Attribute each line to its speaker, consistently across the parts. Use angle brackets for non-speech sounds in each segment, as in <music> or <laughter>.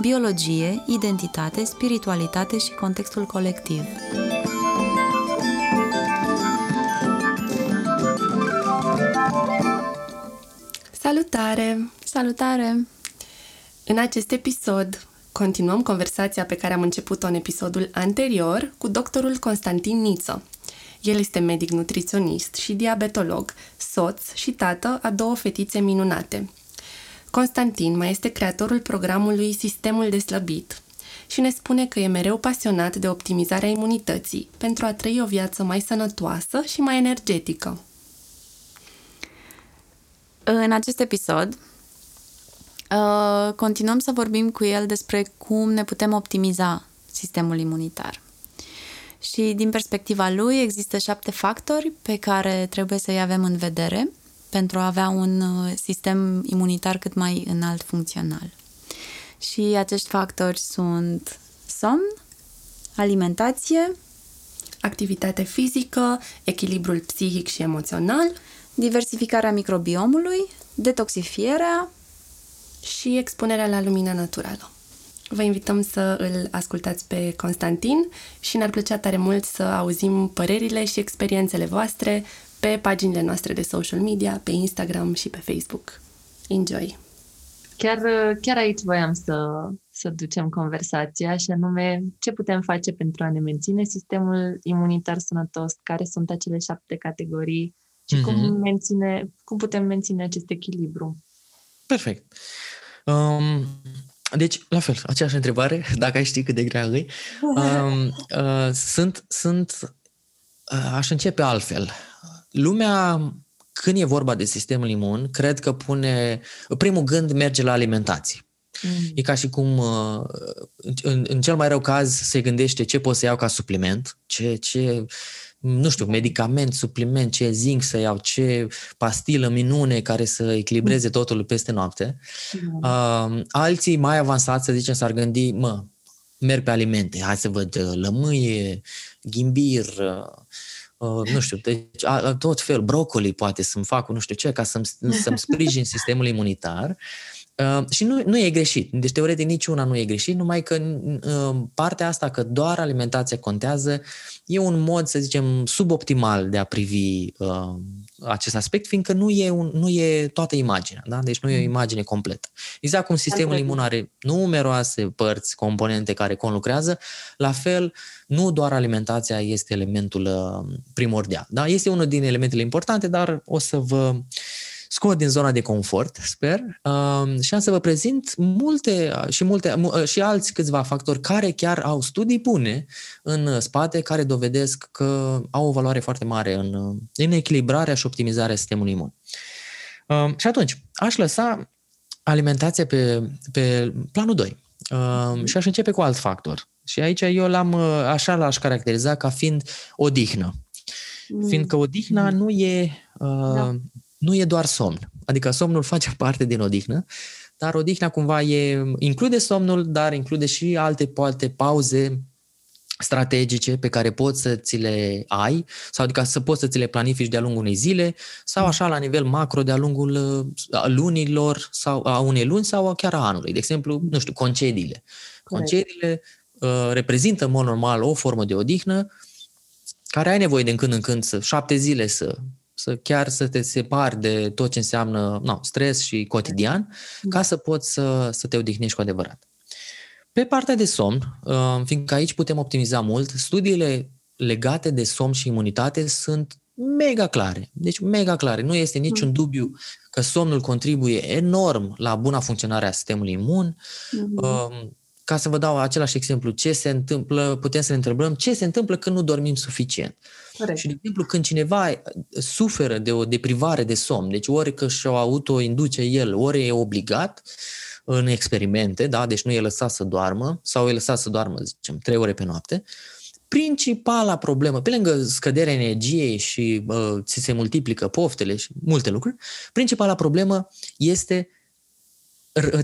Speaker 1: biologie, identitate, spiritualitate și contextul colectiv.
Speaker 2: Salutare!
Speaker 1: Salutare!
Speaker 2: În acest episod continuăm conversația pe care am început-o în episodul anterior cu doctorul Constantin Niță. El este medic nutriționist și diabetolog, soț și tată a două fetițe minunate. Constantin mai este creatorul programului Sistemul de Slăbit și ne spune că e mereu pasionat de optimizarea imunității pentru a trăi o viață mai sănătoasă și mai energetică.
Speaker 1: În acest episod uh, continuăm să vorbim cu el despre cum ne putem optimiza sistemul imunitar. Și din perspectiva lui există șapte factori pe care trebuie să-i avem în vedere pentru a avea un uh, sistem imunitar cât mai înalt funcțional. Și acești factori sunt somn, alimentație,
Speaker 2: activitate fizică, echilibrul psihic și emoțional,
Speaker 1: diversificarea microbiomului, detoxifierea
Speaker 2: și expunerea la lumina naturală. Vă invităm să îl ascultați pe Constantin și ne-ar plăcea tare mult să auzim părerile și experiențele voastre pe paginile noastre de social media, pe Instagram și pe Facebook. Enjoy!
Speaker 3: Chiar, chiar aici voiam să, să ducem conversația și anume ce putem face pentru a ne menține sistemul imunitar sănătos, care sunt acele șapte categorii și mm-hmm. cum, mhm. menține, cum putem menține acest echilibru.
Speaker 4: Perfect. Um, deci, la fel, aceeași întrebare, <laughs> dacă ai ști cât de grea e. <laughs> Um, uh, sunt, sunt, uh, aș începe altfel. Lumea, când e vorba de sistemul imun, cred că pune, primul gând merge la alimentație. Mm. E ca și cum, uh, în, în cel mai rău caz, se gândește ce pot să iau ca supliment, ce, ce nu știu, medicament, supliment, ce zinc să iau, ce pastilă minune care să echilibreze totul peste noapte. Uh, alții mai avansați, să zicem, s-ar gândi, mă, merg pe alimente, hai să văd uh, lămâie, ghimbir, uh, Uh, nu știu, deci a, tot fel, brocoli poate să-mi fac nu știu ce, ca să-mi, să-mi sprijin <laughs> sistemul imunitar. Uh, și nu, nu e greșit. Deci, teoretic, niciuna nu e greșit, numai că uh, partea asta că doar alimentația contează e un mod, să zicem, suboptimal de a privi uh, acest aspect, fiindcă nu e, un, nu e toată imaginea, da? Deci nu e o mm. imagine completă. Exact cum sistemul imun are numeroase părți, componente care conlucrează, la fel, nu doar alimentația este elementul uh, primordial, da? Este unul din elementele importante, dar o să vă uh, scot din zona de confort, sper, uh, și am să vă prezint multe și, multe uh, și alți câțiva factori care chiar au studii bune în spate, care dovedesc că au o valoare foarte mare în, uh, în echilibrarea și optimizarea sistemului imun. Uh, și atunci, aș lăsa alimentația pe, pe planul 2 uh, și aș începe cu alt factor. Și aici eu l-am, uh, așa l-aș caracteriza ca fiind odihnă. Mm. Fiindcă odihna mm. nu e uh, da nu e doar somn. Adică somnul face <laughs> parte din odihnă, dar odihna cumva e, include somnul, dar include și alte poate pauze strategice pe care poți să ți le ai sau adică să poți să ți le planifici de-a lungul unei zile sau așa la nivel macro de-a lungul uh, lunilor sau a unei luni sau chiar a anului. De exemplu, nu știu, concediile. Concediile uh, reprezintă în mod normal o formă de odihnă care ai nevoie din când în când să șapte zile să să chiar să te separi de tot ce înseamnă no, stres și cotidian, ca să poți să, să te odihnești cu adevărat. Pe partea de somn, uh, fiindcă aici putem optimiza mult, studiile legate de somn și imunitate sunt mega clare. Deci mega clare. Nu este niciun dubiu că somnul contribuie enorm la buna funcționare a sistemului imun. Mm-hmm. Ca să vă dau același exemplu, ce se întâmplă, putem să ne întrebăm ce se întâmplă când nu dormim suficient. Corect. Și, de exemplu, când cineva suferă de o deprivare de somn, deci ori că și-o autoinduce el, ori e obligat, în experimente, da? deci nu e lăsat să doarmă sau e lăsat să doarmă, zicem, trei ore pe noapte, principala problemă, pe lângă scăderea energiei și uh, ți se multiplică poftele și multe lucruri, principala problemă este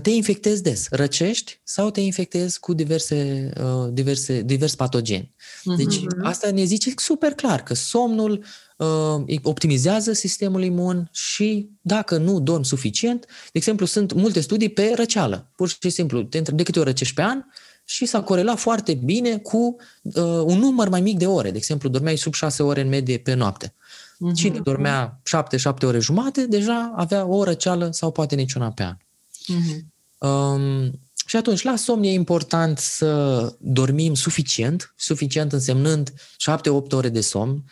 Speaker 4: te infectezi des, răcești sau te infectezi cu diverse, uh, diverse, divers patogeni. Deci uh-huh. asta ne zice super clar că somnul uh, optimizează sistemul imun și dacă nu dormi suficient, de exemplu, sunt multe studii pe răceală. Pur și simplu, de câte ori răcești pe an și s-a corelat foarte bine cu uh, un număr mai mic de ore. De exemplu, dormeai sub 6 ore în medie pe noapte. Uh-huh. Cine dormea 7-7 ore jumate, deja avea o răceală sau poate niciuna pe an. Uh-huh. Um, și atunci, la somn e important să dormim suficient, suficient însemnând 7-8 ore de somn,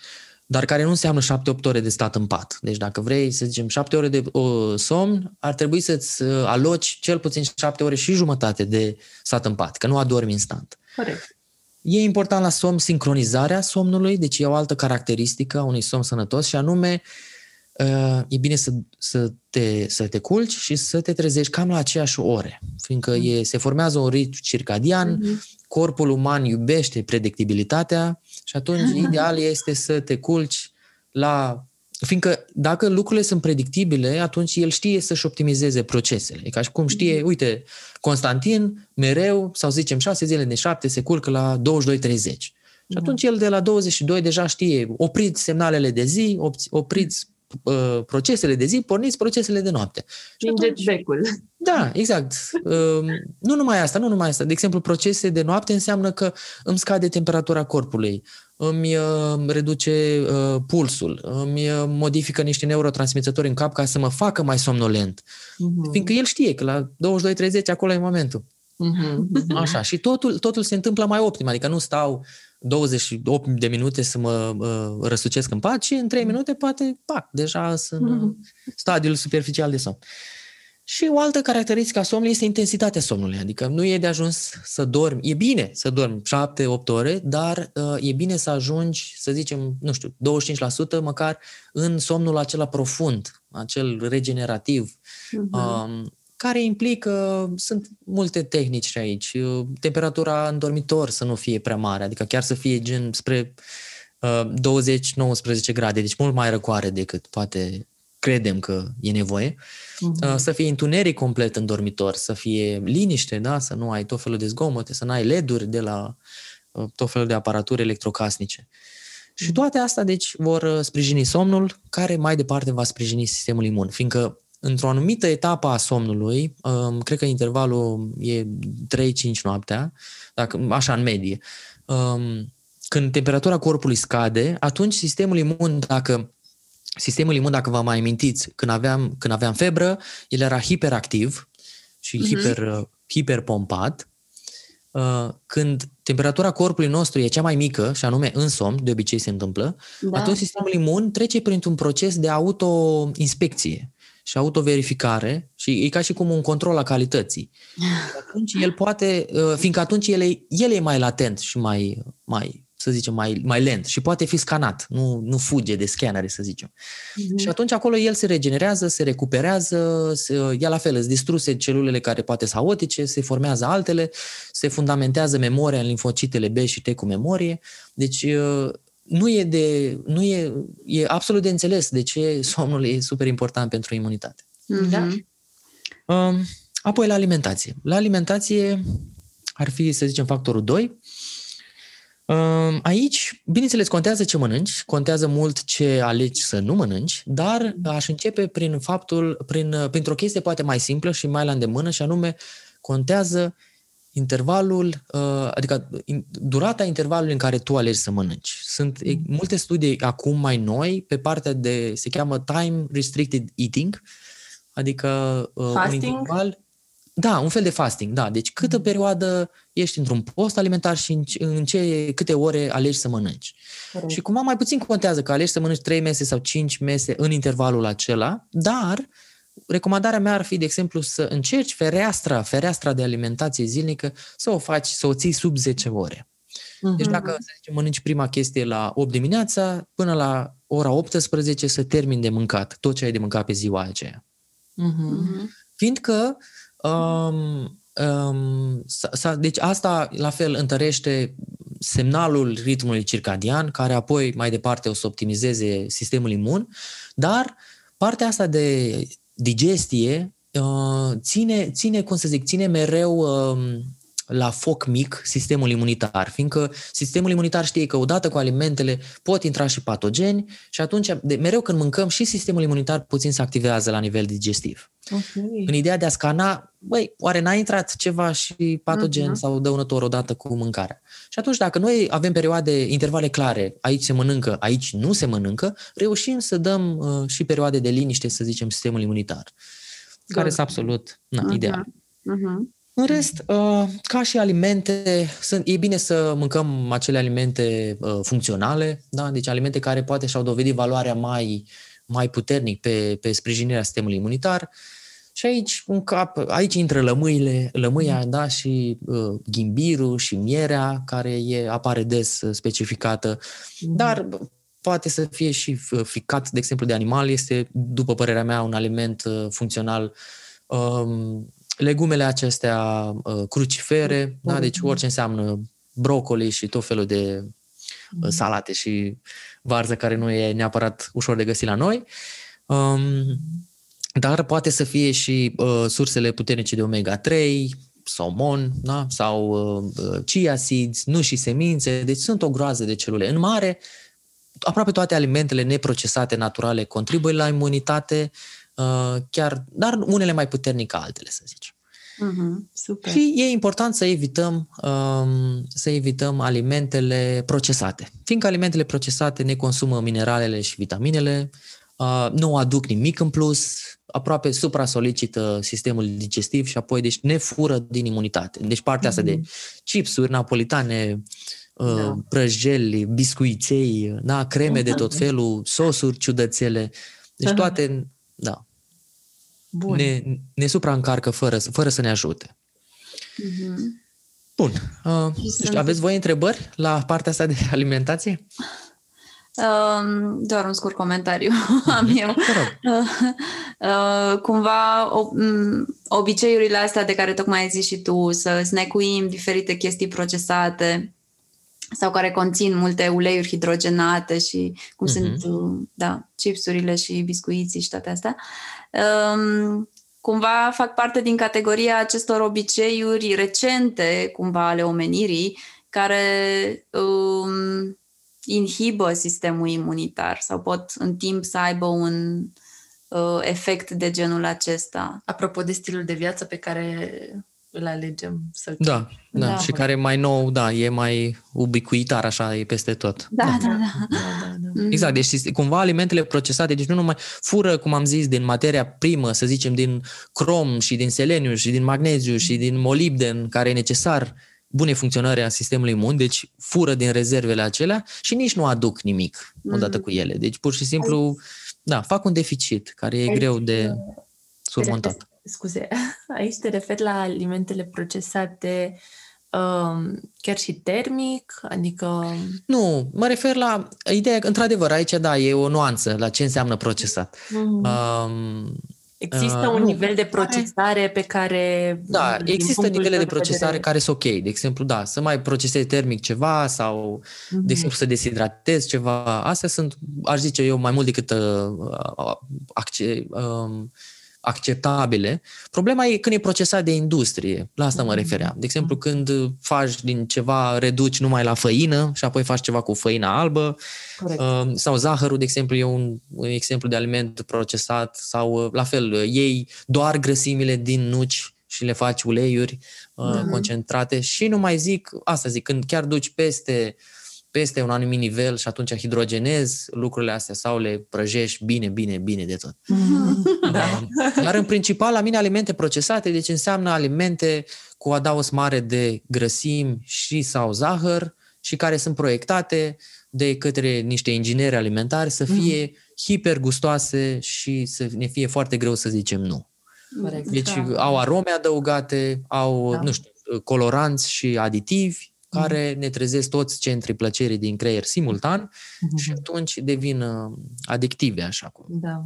Speaker 4: dar care nu înseamnă 7-8 ore de stat în pat. Deci dacă vrei, să zicem, 7 ore de o, somn, ar trebui să-ți uh, aloci cel puțin 7 ore și jumătate de stat în pat, că nu adormi instant.
Speaker 3: Corect.
Speaker 4: E important la somn sincronizarea somnului, deci e o altă caracteristică a unui somn sănătos și anume uh, e bine să, să, te, să te culci și să te trezești cam la aceeași ore, fiindcă mm. e, se formează un ritm circadian, mm-hmm. corpul uman iubește predictibilitatea și atunci <laughs> ideal este să te culci la... Fiindcă dacă lucrurile sunt predictibile, atunci el știe să-și optimizeze procesele. E ca și cum știe, mm-hmm. uite, Constantin mereu, sau zicem șase zile de șapte, se culcă la 22.30. Și atunci el de la 22 deja știe, opriți semnalele de zi, opriți Uh, procesele de zi, porniți procesele de noapte.
Speaker 3: Prindeți becul.
Speaker 4: Da, exact. Uh, nu numai asta, nu numai asta. De exemplu, procese de noapte înseamnă că îmi scade temperatura corpului, îmi uh, reduce pulsul, îmi modifică niște neurotransmițători în cap ca să mă facă mai somnolent. Uh-huh. Fiindcă el știe că la 22-30 acolo e momentul. Uh-huh. Așa, și totul, totul se întâmplă mai optim, adică nu stau 28 de minute să mă uh, răsucesc în pat și în 3 minute poate, pac, deja sunt în mm-hmm. stadiul superficial de somn. Și o altă caracteristică a somnului este intensitatea somnului, adică nu e de ajuns să dormi, e bine să dormi 7-8 ore, dar uh, e bine să ajungi, să zicem, nu știu, 25% măcar în somnul acela profund, acel regenerativ, uh-huh. uh, care implică, sunt multe tehnici aici, temperatura în dormitor să nu fie prea mare, adică chiar să fie gen spre uh, 20-19 grade, deci mult mai răcoare decât poate credem că e nevoie, uh-huh. uh, să fie întuneric complet în dormitor, să fie liniște, da? să nu ai tot felul de zgomote, să nu ai LED-uri de la uh, tot felul de aparaturi electrocasnice. Și mhm. toate astea, deci, vor uh, sprijini somnul, care mai departe va sprijini sistemul imun, fiindcă într-o anumită etapă a somnului, um, cred că intervalul e 3-5 noaptea, dacă, așa în medie, um, când temperatura corpului scade, atunci sistemul imun, dacă sistemul imun, dacă vă mai amintiți, când aveam, când aveam febră, el era hiperactiv și uh-huh. hiper, hiperpompat. Uh, când temperatura corpului nostru e cea mai mică, și anume în somn, de obicei se întâmplă, da. atunci sistemul imun trece printr-un proces de auto-inspecție și autoverificare și e ca și cum un control a calității. <laughs> Atunci el poate, uh, fiindcă atunci el e, el e mai latent și mai, mai să zicem, mai, mai lent și poate fi scanat, nu, nu fuge de scanere, să zicem. Mm-hmm. Și atunci acolo el se regenerează, se recuperează, se, ia la fel, îți distruse celulele care poate să haotice, se formează altele, se fundamentează memoria în linfocitele B și T cu memorie. Deci uh, nu e de, nu e, e absolut de înțeles de ce somnul e super important pentru imunitate.
Speaker 3: Da.
Speaker 4: Um, apoi la alimentație. La alimentație ar fi, să zicem, factorul 2. Um, aici, bineînțeles, contează ce mănânci, contează mult ce alegi să nu mănânci, dar aș începe prin faptul, prin, printr-o chestie poate mai simplă și mai la îndemână, și anume contează intervalul, uh, adică durata intervalului în care tu alegi să mănânci. Sunt mm. multe studii acum mai noi pe partea de, se cheamă time restricted eating, adică
Speaker 3: uh, fasting?
Speaker 4: un interval, da, un fel de fasting, da. Deci câtă mm. perioadă ești într-un post alimentar și în, în ce, câte ore alegi să mănânci. Corect. Și cumva mai puțin contează că alegi să mănânci 3 mese sau 5 mese în intervalul acela, dar uh, recomandarea mea ar fi, de exemplu, să încerci fereastra, fereastra de alimentație zilnică, să o faci, să o ții sub 10 ore. Uh-huh. Deci dacă, să zicem, mănânci prima chestie la 8 dimineața, până la ora 18 să termin de mâncat tot ce ai de mâncat pe ziua aceea.
Speaker 3: Uh-huh.
Speaker 4: Fiindcă Um, um, s- s- deci asta, la fel, întărește semnalul ritmului circadian, care apoi mai departe o să optimizeze sistemul imun, dar partea asta de digestie uh, ține, ține, cum să zic, ține mereu uh, la foc mic sistemul imunitar, fiindcă sistemul imunitar știe că odată cu alimentele pot intra și patogeni și atunci, de, mereu când mâncăm, și sistemul imunitar puțin se activează la nivel digestiv.
Speaker 2: Okay.
Speaker 4: În ideea de a scana, băi, oare n-a intrat ceva și patogen uh-huh. sau dăunător odată cu mâncarea? Și atunci, dacă noi avem perioade, intervale clare, aici se mănâncă, aici nu se mănâncă, reușim să dăm uh, și perioade de liniște, să zicem, sistemul imunitar, care sunt absolut na, uh-huh. ideal.
Speaker 1: Uh-huh.
Speaker 4: În rest, uh, ca și alimente, sunt, e bine să mâncăm acele alimente uh, funcționale, da? deci alimente care poate și-au dovedit valoarea mai, mai puternic pe, pe sprijinirea sistemului imunitar. Și aici, un cap, aici intră lămâile, lămâia da? și uh, ghimbirul și mierea, care e, apare des uh, specificată, mm. dar poate să fie și ficat, de exemplu, de animal, este, după părerea mea, un aliment uh, funcțional um, legumele acestea uh, crucifere, mm. da? deci orice înseamnă brocoli și tot felul de uh, salate și varză care nu e neapărat ușor de găsit la noi. Um, dar poate să fie și uh, sursele puternice de omega-3, salmon, da? sau uh, chia seeds, nu și semințe, deci sunt o groază de celule. În mare, aproape toate alimentele neprocesate naturale contribuie la imunitate, uh, chiar, dar unele mai puternic ca altele, să zicem.
Speaker 1: Uh-huh, super.
Speaker 4: Și e important să evităm, um, să evităm alimentele procesate. Fiindcă alimentele procesate ne consumă mineralele și vitaminele, uh, nu aduc nimic în plus, aproape supra-solicită sistemul digestiv și apoi deci ne fură din imunitate. Deci partea mm-hmm. asta de chipsuri napolitane, uh, da. prăjeli, biscuiței, da, creme de tot felul, sosuri ciudățele, deci toate, da,
Speaker 2: Bun.
Speaker 4: ne, ne supraîncarcă fără, fără să ne ajute.
Speaker 1: Uh-huh.
Speaker 4: Bun. Uh, știu, aveți voi întrebări la partea asta de alimentație?
Speaker 1: Uh, <laughs> doar un scurt comentariu <laughs> am eu. Uh, <laughs> uh, cumva o, um, obiceiurile astea de care tocmai ai zis și tu, să snecuim diferite chestii procesate sau care conțin multe uleiuri hidrogenate și cum uh-huh. sunt da, chipsurile și biscuiții și toate astea. Um, cumva fac parte din categoria acestor obiceiuri recente, cumva ale omenirii, care um, inhibă sistemul imunitar sau pot în timp să aibă un uh, efect de genul acesta.
Speaker 2: Apropo de stilul de viață pe care îl alegem să
Speaker 4: da, da, da, și care mai nou, da, e mai ubicuitar, așa, e peste tot.
Speaker 1: Da, da, da. da.
Speaker 2: da, da, da.
Speaker 4: Exact, deci cumva alimentele procesate, deci nu numai fură, cum am zis, din materia primă, să zicem, din crom și din seleniu și din magneziu și din molibden, care e necesar bune funcționări a sistemului imun, deci fură din rezervele acelea și nici nu aduc nimic odată mm. cu ele. Deci pur și simplu, da, fac un deficit care e Aici, greu de surmontat.
Speaker 2: Scuze, <laughs> aici te referi la alimentele procesate um, chiar și termic, adică...
Speaker 4: Nu, mă refer la ideea că, într-adevăr, aici, da, e o nuanță la ce înseamnă procesat. Mm. Um,
Speaker 2: Există uh, un nu, nivel de procesare pe care...
Speaker 4: Da, există nivele de procesare de care sunt ok. De exemplu, da, să mai procesezi termic ceva sau, mm-hmm. de exemplu, să deshidratezi ceva. Astea sunt, aș zice eu, mai mult decât uh, acce, uh, acceptabile. Problema e când e procesat de industrie. La asta mă refeream. De exemplu, când faci din ceva, reduci numai la făină și apoi faci ceva cu făina albă Corect. sau zahărul, de exemplu, e un, un exemplu de aliment procesat sau la fel, iei doar grăsimile din nuci și le faci uleiuri uh-huh. concentrate și nu mai zic, asta zic, când chiar duci peste peste un anumit nivel și atunci hidrogenezi lucrurile astea sau le prăjești bine, bine, bine de tot. da. Dar în principal la mine alimente procesate, deci înseamnă alimente cu adaos mare de grăsimi și sau zahăr și care sunt proiectate de către niște ingineri alimentari să fie mm. hipergustoase și să ne fie foarte greu să zicem nu. Corect. Deci da. au arome adăugate, au, da. nu știu, coloranți și aditivi care ne trezesc toți centrii plăcerii din creier simultan mm-hmm. și atunci devin uh, adictive așa cum.
Speaker 2: Da.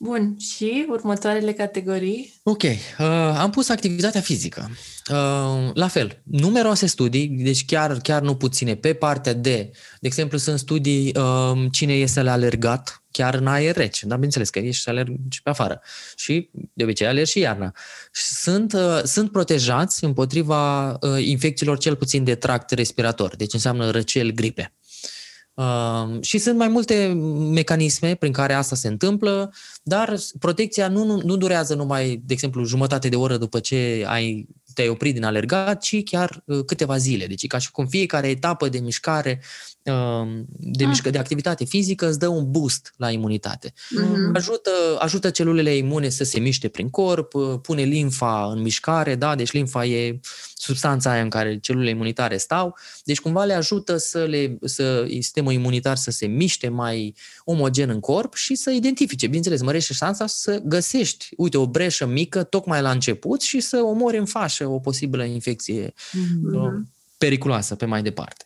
Speaker 2: Bun, și următoarele categorii?
Speaker 4: Ok, uh, am pus activitatea fizică. Uh, la fel, numeroase studii, deci chiar, chiar nu puține, pe partea de, de exemplu, sunt studii uh, cine este la alergat chiar în aer rece, dar bineînțeles că ești să alergi pe afară și de obicei alergi și iarna. Sunt, uh, sunt protejați împotriva uh, infecțiilor cel puțin de tract respirator, deci înseamnă răcel, gripe. Uh, și sunt mai multe mecanisme prin care asta se întâmplă, dar protecția nu, nu, nu durează numai, de exemplu, jumătate de oră după ce ai te-ai oprit din alergat, ci chiar uh, câteva zile. Deci ca și cum fiecare etapă de mișcare, uh, de, ah. mișcă, de activitate fizică îți dă un boost la imunitate. Mm-hmm. Ajută, ajută celulele imune să se miște prin corp, uh, pune limfa în mișcare, da? deci limfa e substanța aia în care celulele imunitare stau, deci cumva le ajută să le, să sistemul imunitar să se miște mai omogen în corp și să identifice, bineînțeles, mărește șansa să găsești, uite, o breșă mică tocmai la început și să omori în fașă o posibilă infecție mm-hmm. periculoasă pe mai departe.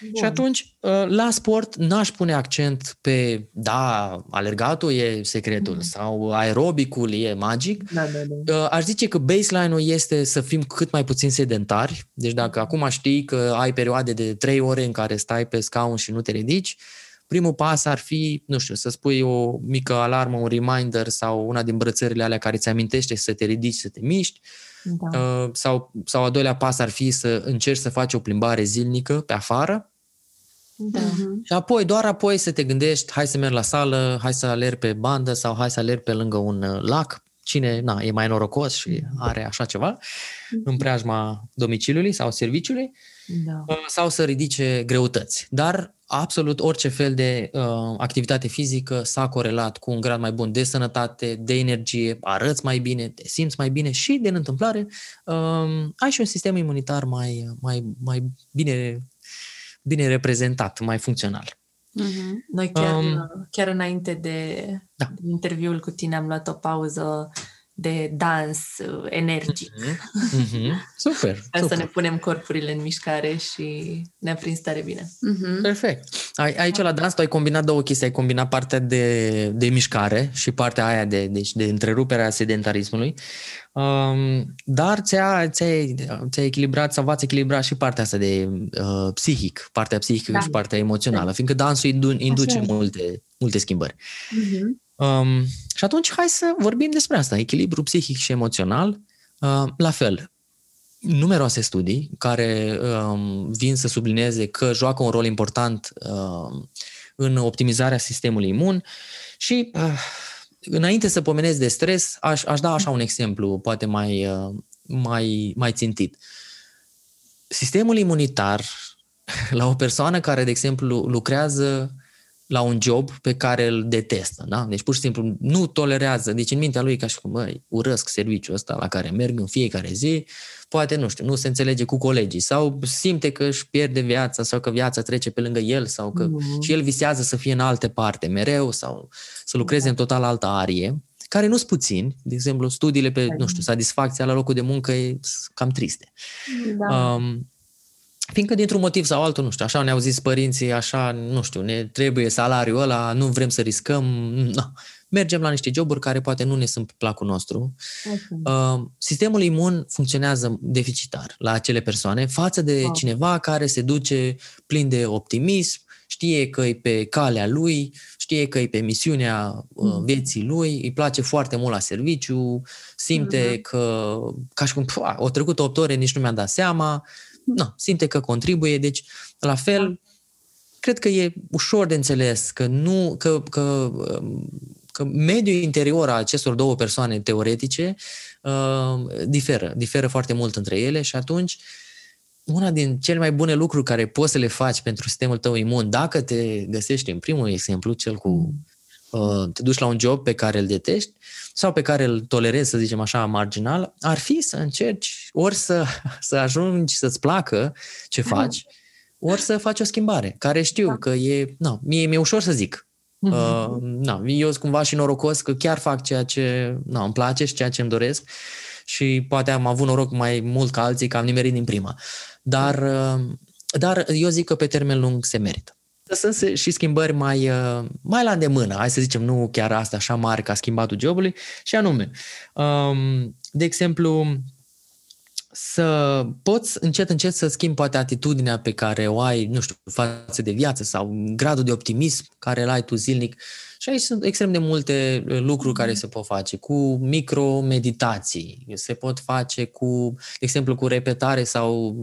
Speaker 4: Bun. Și atunci, uh, la sport, n-aș pune accent pe, da, alergatul e secretul mm. sau aerobicul e magic.
Speaker 3: Da, da, da.
Speaker 4: Uh, aș zice că baseline-ul este să fim cât mai puțin sedentari. Deci dacă acum știi că ai perioade de 3 ore în care stai pe scaun și nu te ridici, primul pas ar fi, nu știu, să spui o mică alarmă, un reminder sau una din brățările alea care ți amintește să te ridici, să te miști. Da. Uh, sau, sau a doilea pas ar fi să încerci să faci o plimbare zilnică pe afară.
Speaker 3: Da. Mhm.
Speaker 4: Și apoi, doar apoi să te gândești, hai să merg la sală, hai să alerg pe bandă sau hai să alerg pe lângă un uh, lac. Cine na, e mai norocos și are așa ceva în preajma domiciliului sau serviciului.
Speaker 3: Da.
Speaker 4: Uh, sau să ridice greutăți. Dar absolut orice fel de uh, activitate fizică s-a corelat cu un grad mai bun de sănătate, de energie, arăți mai bine, te simți mai bine și, din întâmplare, uh, ai și un sistem imunitar mai, mai, mai bine, bine reprezentat, mai funcțional.
Speaker 2: Uh-huh. Noi chiar, um, chiar înainte de, da. de interviul cu tine am luat o pauză de dans uh, energic.
Speaker 4: Mm-hmm. Mm-hmm. Super, <laughs>
Speaker 2: Ca
Speaker 4: super.
Speaker 2: să ne punem corpurile în mișcare și ne-a prins tare bine.
Speaker 4: Mm-hmm. Perfect. Aici la dans tu ai combinat două chestii. Ai combinat partea de, de mișcare și partea aia de, deci de întreruperea sedentarismului. Um, dar ți-a, ți-a, ți-a echilibrat sau v-ați echilibrat și partea asta de uh, psihic, partea psihică da. și partea emoțională, da. fiindcă dansul induce multe, multe schimbări. Mm-hmm. Um, și atunci hai să vorbim despre asta, echilibru psihic și emoțional. Uh, la fel, numeroase studii care um, vin să sublinieze că joacă un rol important uh, în optimizarea sistemului imun și uh, înainte să pomenesc de stres, aș, aș da așa un exemplu, poate mai, uh, mai, mai țintit. Sistemul imunitar <laughs> la o persoană care, de exemplu, lucrează la un job pe care îl detestă. Da? Deci pur și simplu nu tolerează, deci în mintea lui ca și cum, băi, urăsc serviciul ăsta la care merg în fiecare zi, poate, nu știu, nu se înțelege cu colegii sau simte că își pierde viața sau că viața trece pe lângă el sau că mm-hmm. și el visează să fie în alte parte mereu sau să lucreze da. în total altă arie, care nu sunt puțini. De exemplu, studiile pe, nu știu, satisfacția la locul de muncă e cam triste.
Speaker 3: Da.
Speaker 4: Um, Fiindcă dintr-un motiv sau altul, nu știu, așa ne-au zis părinții, așa, nu știu, ne trebuie salariul ăla, nu vrem să riscăm, <laughs> no. mergem la niște joburi care poate nu ne sunt pe placul nostru. Okay. Uh, sistemul imun funcționează deficitar la acele persoane față de wow. cineva care se duce plin de optimism, știe că e pe calea lui, știe că e pe misiunea uh, mm. vieții lui, îi place foarte mult la serviciu, simte mm-hmm. că, ca și cum, pua, o trecut 8 ore, nici nu mi-am dat seama, nu, simte că contribuie, deci la fel, cred că e ușor de înțeles că nu, că, că, um, că mediul interior a acestor două persoane teoretice uh, diferă, diferă foarte mult între ele și atunci una din cele mai bune lucruri care poți să le faci pentru sistemul tău imun, dacă te găsești în primul exemplu, cel cu uh, te duci la un job pe care îl detești, sau pe care îl tolerezi, să zicem așa, marginal, ar fi să încerci ori să, <laughs> să ajungi să-ți placă ce faci, ori să faci o schimbare, care știu da. că e, nu, mie mi-e ușor să zic. Uh-huh. Uh, na, eu sunt cumva și norocos că chiar fac ceea ce na, îmi place și ceea ce îmi doresc și poate am avut noroc mai mult ca alții că am nimerit din prima. Dar, uh, dar eu zic că pe termen lung se merită. Sunt și schimbări mai, uh, mai la îndemână, hai să zicem, nu chiar asta așa mare ca schimbatul jobului, și anume, um, de exemplu, să poți încet, încet să schimbi poate atitudinea pe care o ai, nu știu, față de viață sau gradul de optimism care îl ai tu zilnic. Și aici sunt extrem de multe uh, lucruri care se pot face, cu micro-meditații, se pot face cu, de exemplu, cu repetare sau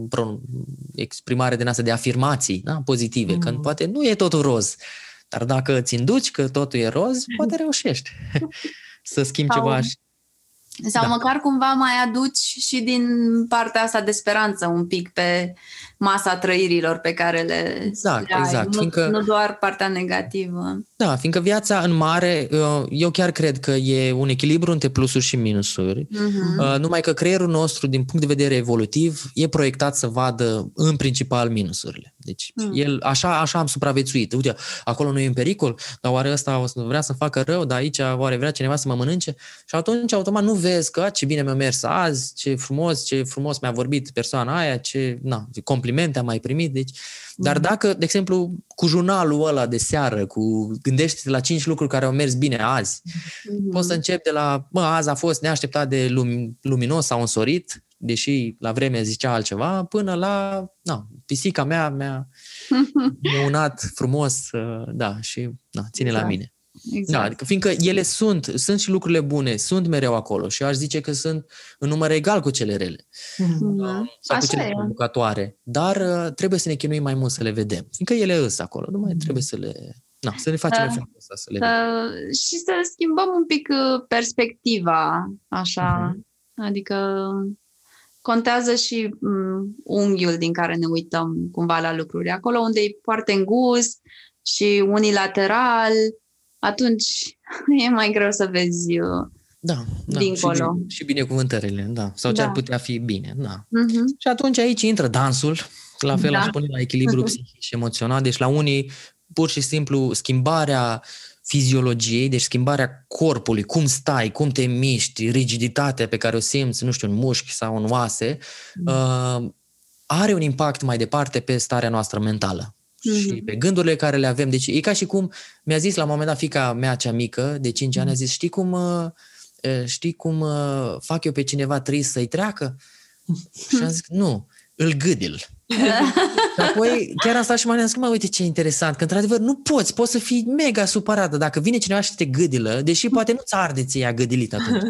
Speaker 4: exprimare din asta de afirmații da? pozitive, mm. când poate nu e totul roz, dar dacă îți induci că totul e roz, poate reușești <laughs> să schimbi
Speaker 1: sau,
Speaker 4: ceva.
Speaker 1: Sau da. măcar cumva mai aduci și din partea asta de speranță un pic pe masa trăirilor pe care le
Speaker 4: Exact,
Speaker 1: le ai.
Speaker 4: exact.
Speaker 1: Nu,
Speaker 4: fiindcă,
Speaker 1: nu doar partea negativă.
Speaker 4: Da, fiindcă viața în mare, uh, eu chiar cred că e un echilibru între plusuri și minusuri, uh-huh. numai că creierul nostru, din punct de vedere evolutiv, e proiectat să vadă în principal minusurile. Deci uh-huh. el, așa, așa am supraviețuit. Uite, acolo nu e în pericol, dar oare ăsta o să vrea să facă rău, dar aici oare vrea cineva să mă mănânce? Și atunci automat nu vezi că ce bine mi-a mers azi, ce frumos, ce frumos mi-a vorbit persoana aia, ce na, complimente am mai primit. Deci, dar mhm. dacă, de exemplu, cu jurnalul ăla de seară, cu gândește la cinci lucruri care au mers bine azi, mm-hmm. poți să începi de la, mă, azi a fost neașteptat de lum- luminos sau însorit, deși la vreme zicea altceva, până la, na, pisica mea mi-a <laughs> unat frumos, uh, da, și na, ține exact. la mine. Exact. Da, adică fiindcă ele sunt, sunt și lucrurile bune, sunt mereu acolo și aș zice că sunt în număr egal cu cele rele. Mm-hmm. Sau Așa cu cele bucatoare. Dar uh, trebuie să ne chinuim mai mult să le vedem. Fiindcă ele sunt acolo, nu mai mm-hmm. trebuie să le... Na, să ne facem uh, efortul ăsta, să le vedem.
Speaker 1: Uh, și să schimbăm un pic uh, perspectiva, așa. Mm-hmm. Adică contează și um, unghiul din care ne uităm cumva la lucruri. Acolo unde e foarte îngust și unilateral, atunci <laughs> e mai greu să vezi uh,
Speaker 4: da, da,
Speaker 1: dincolo. Și,
Speaker 4: bine, și binecuvântările, da. Sau ce da. ar putea fi bine, da. Uh-huh. Și atunci aici intră dansul, la fel da. aș spune la echilibru uh-huh. psihic și emoțional. Deci la unii pur și simplu schimbarea fiziologiei, deci schimbarea corpului, cum stai, cum te miști, rigiditatea pe care o simți, nu știu, în mușchi sau în oase, uh uh, are un impact mai departe pe starea noastră mentală mm-hmm. și pe gândurile care le avem. Deci e ca și cum mi-a zis la un moment dat fica mea cea mică, de 5 mm-hmm. ani, a zis, știi cum, uh, uh, știi cum uh, fac eu pe cineva trist să-i treacă? <laughs> și am zis, nu, îl gâdil. <laughs> și apoi chiar am stat și m-am gândit, mă, uite ce interesant, că într-adevăr nu poți, poți să fii mega supărată dacă vine cineva și te gâdilă, deși poate nu-ți arde ție ea gâdilit atunci,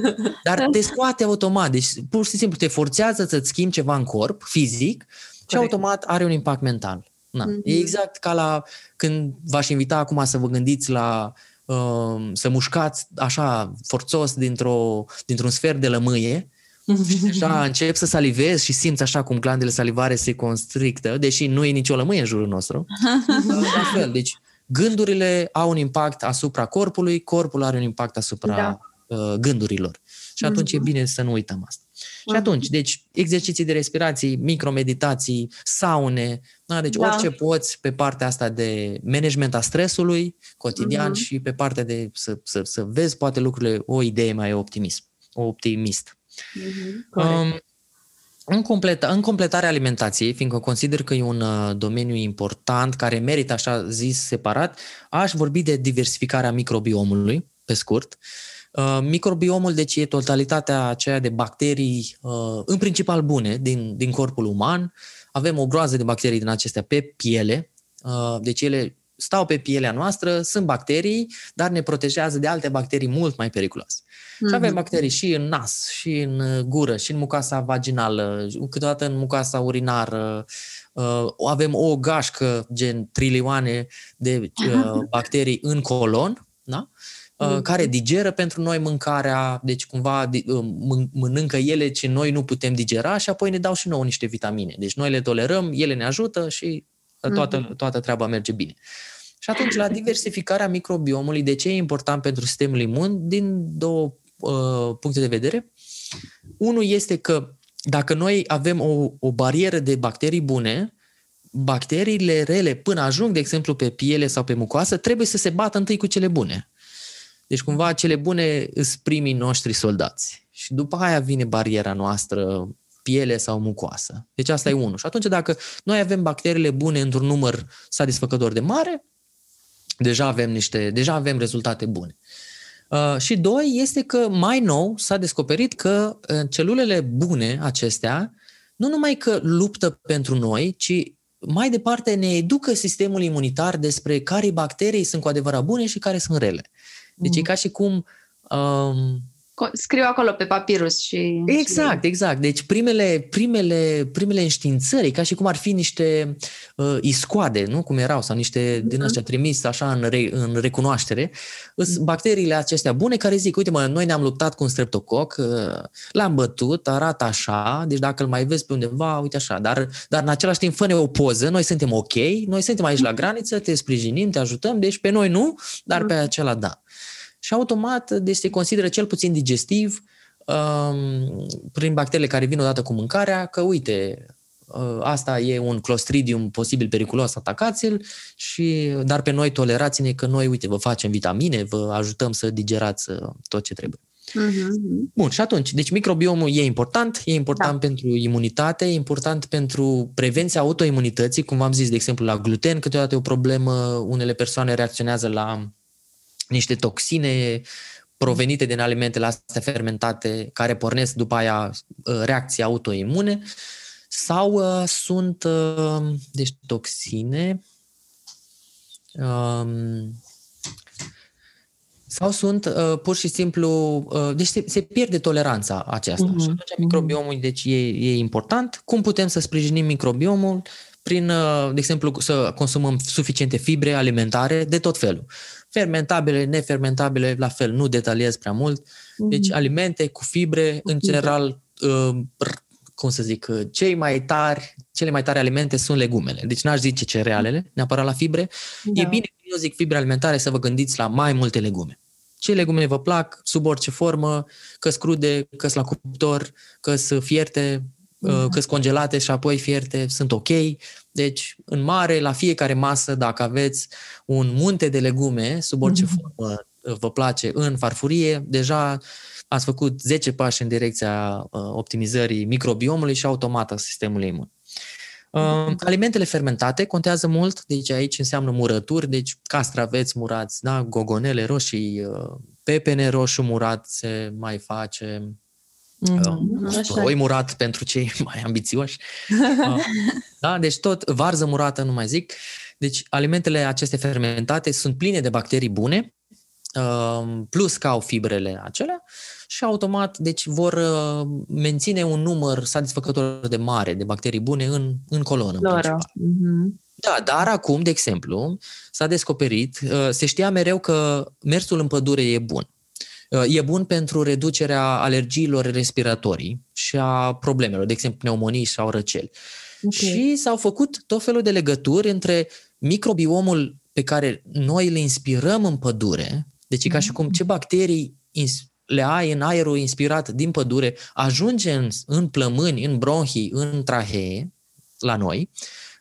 Speaker 4: dar te <laughs> scoate automat, deci pur și simplu te forțează să-ți schimbi ceva în corp, fizic, și automat are un impact mental. Na. Mm-hmm. E exact ca la când v-aș invita acum să vă gândiți la uh, să mușcați așa forțos dintr-o, dintr-un sfert de lămâie <laughs> și așa încep să salivezi și simți așa cum glandele salivare se constrictă, deși nu e nicio lămâie în jurul nostru. <laughs> la fel, deci gândurile au un impact asupra corpului, corpul are un impact asupra da. uh, gândurilor. Și atunci mm-hmm. e bine să nu uităm asta. Și atunci, deci, exerciții de respirații, micromeditații, saune, da, deci da. orice poți pe partea asta de management a stresului cotidian uh-huh. și pe partea de să, să, să vezi poate lucrurile, o idee mai optimism, optimist. Uh-huh. Um, în, complet, în completarea alimentației, fiindcă consider că e un uh, domeniu important care merită așa zis separat, aș vorbi de diversificarea microbiomului, pe scurt. Uh, Uh, microbiomul, deci, e totalitatea aceea de bacterii, uh, în principal bune, din, din corpul uman. Avem o groază de bacterii din acestea pe piele, uh, deci ele stau pe pielea noastră, sunt bacterii, dar ne protejează de alte bacterii mult mai periculoase. Mm-hmm. Și avem mhm. bacterii și în nas, și în gură, și în mucasa vaginală, câteodată în mucasa urinară. Avem o gașcă, gen trilioane de <laughs> bacterii în colon, da? Mm. care digeră pentru noi mâncarea, deci cumva uh, mănâncă ele ce noi nu putem digera și apoi ne dau și nouă niște vitamine. Deci noi le tolerăm, ele ne ajută și uh, toată, mm. toată treaba merge bine. Și atunci, la diversificarea microbiomului, de ce e important pentru sistemul imun? Din două uh, puncte de vedere. Unul este că dacă noi avem o, o barieră de bacterii bune, bacteriile rele, până ajung, de exemplu, pe piele sau pe mucoasă, trebuie să se bată întâi cu cele bune. Deci cumva mhm. cele bune îs primii noștri soldați. Și după aia vine bariera noastră piele sau mucoasă. Deci asta e unul. Și atunci dacă noi avem bacteriile bune într-un număr satisfăcător de mare, deja avem niște, deja avem rezultate bune. Uh, și doi, este că mai nou s-a descoperit că uh, celulele bune acestea nu numai că luptă pentru noi, ci mai departe ne educă sistemul imunitar despre care bacterii sunt cu adevărat bune și care sunt rele. Deci mm. e ca și cum um,
Speaker 1: scriu acolo pe papirus și...
Speaker 4: Exact, exact. Deci primele, primele, primele înștiințări, ca și cum ar fi niște uh, iscoade, nu? Cum erau, sau niște uh-huh. din astea trimis așa în, re, în recunoaștere, uh-huh. bacteriile acestea bune care zic, uite mă, noi ne-am luptat cu un streptococ, uh, l-am bătut, arată așa, deci dacă îl mai vezi pe undeva, uite așa, dar, dar în același timp fă o poză, noi suntem ok, noi suntem aici la graniță, te sprijinim, te ajutăm, deci pe noi nu, dar pe acela da și automat deci se consideră cel puțin digestiv um, prin bacteriile care vin odată cu mâncarea, că uite, uh, asta e un clostridium posibil periculos, atacați-l, și, dar pe noi tolerați-ne că noi, uite, vă facem vitamine, vă ajutăm să digerați uh, tot ce trebuie. Uh-huh. Bun, și atunci, deci microbiomul e important, e important da. pentru imunitate, e important pentru prevenția autoimunității, cum v-am zis, de exemplu, la gluten, câteodată e o problemă, unele persoane reacționează la niște toxine provenite din alimentele astea fermentate care pornesc după aia uh, reacții autoimune sau uh, sunt uh, deci toxine um, sau sunt uh, pur și simplu, uh, deci se, se pierde toleranța aceasta. Uh-huh. Și atunci microbiomul deci e, e important. Cum putem să sprijinim microbiomul? Prin, uh, de exemplu, să consumăm suficiente fibre alimentare de tot felul fermentabile, nefermentabile, la fel, nu detaliez prea mult. Deci mm-hmm. alimente cu fibre, cu în general, uh, cum să zic, uh, cei mai tari, cele mai tari alimente sunt legumele. Deci n-aș zice cerealele, neapărat la fibre. Da. E bine, eu zic fibre alimentare, să vă gândiți la mai multe legume. Ce legume vă plac, sub orice formă, că crude, că la cuptor, că fierte, mm. că congelate și apoi fierte, sunt ok. Deci, în mare, la fiecare masă, dacă aveți un munte de legume, sub orice mm-hmm. formă vă place, în farfurie, deja ați făcut 10 pași în direcția uh, optimizării microbiomului și automat a sistemului imun. Uh, alimentele fermentate contează mult, deci aici înseamnă murături, deci castraveți murați, da? gogonele roșii, uh, pepene roșu murat se mai face, Mm-hmm. Uh, murat pentru cei <laughs> mai ambițioși. Uh, da, deci tot varză murată, nu mai zic. Deci alimentele acestea fermentate sunt pline de bacterii bune, uh, plus că au fibrele acelea și automat deci vor uh, menține un număr satisfăcător de mare de bacterii bune în, în colonă. Mm-hmm. Da, dar acum, de exemplu, s-a descoperit, uh, se știa mereu că mersul în pădure e bun. Uh, e bun pentru reducerea alergiilor respiratorii și a problemelor, de exemplu pneumonii sau răceli. Okay. Și s-au făcut tot felul de legături între microbiomul pe care noi le inspirăm în pădure, deci e ca și cum ce bacterii le ai în aerul inspirat din pădure, ajunge în, în plămâni, în bronhii, în trahee, la noi,